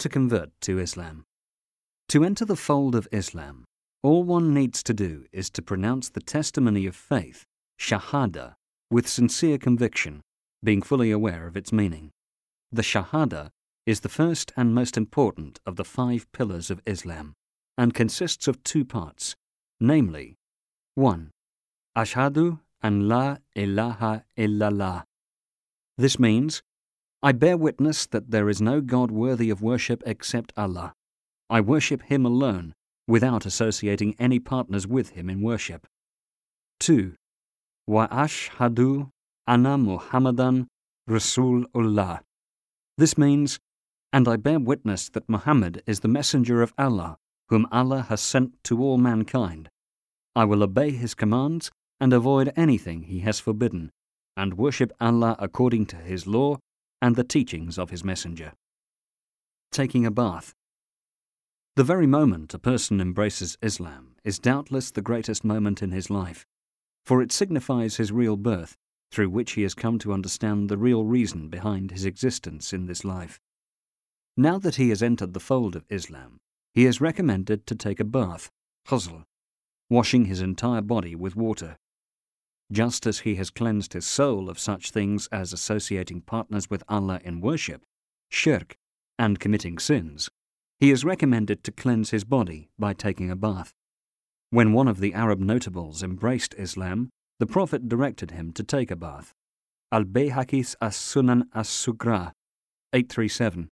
to convert to Islam. To enter the fold of Islam, all one needs to do is to pronounce the testimony of faith, Shahada, with sincere conviction, being fully aware of its meaning. The Shahada is the first and most important of the five pillars of Islam and consists of two parts, namely 1. Ashhadu an la ilaha illallah. This means, I bear witness that there is no God worthy of worship except Allah. I worship Him alone, without associating any partners with Him in worship. 2. Wa ashhadu anna Muhammadan Rasulullah. This means, and I bear witness that Muhammad is the messenger of Allah, whom Allah has sent to all mankind. I will obey his commands and avoid anything he has forbidden, and worship Allah according to his law and the teachings of his messenger. Taking a bath. The very moment a person embraces Islam is doubtless the greatest moment in his life, for it signifies his real birth, through which he has come to understand the real reason behind his existence in this life. Now that he has entered the fold of Islam, he is recommended to take a bath, ghusl, washing his entire body with water. Just as he has cleansed his soul of such things as associating partners with Allah in worship, shirk, and committing sins, he is recommended to cleanse his body by taking a bath. When one of the Arab notables embraced Islam, the Prophet directed him to take a bath. Al Bayhaqis As Sunan As Sugra, 837.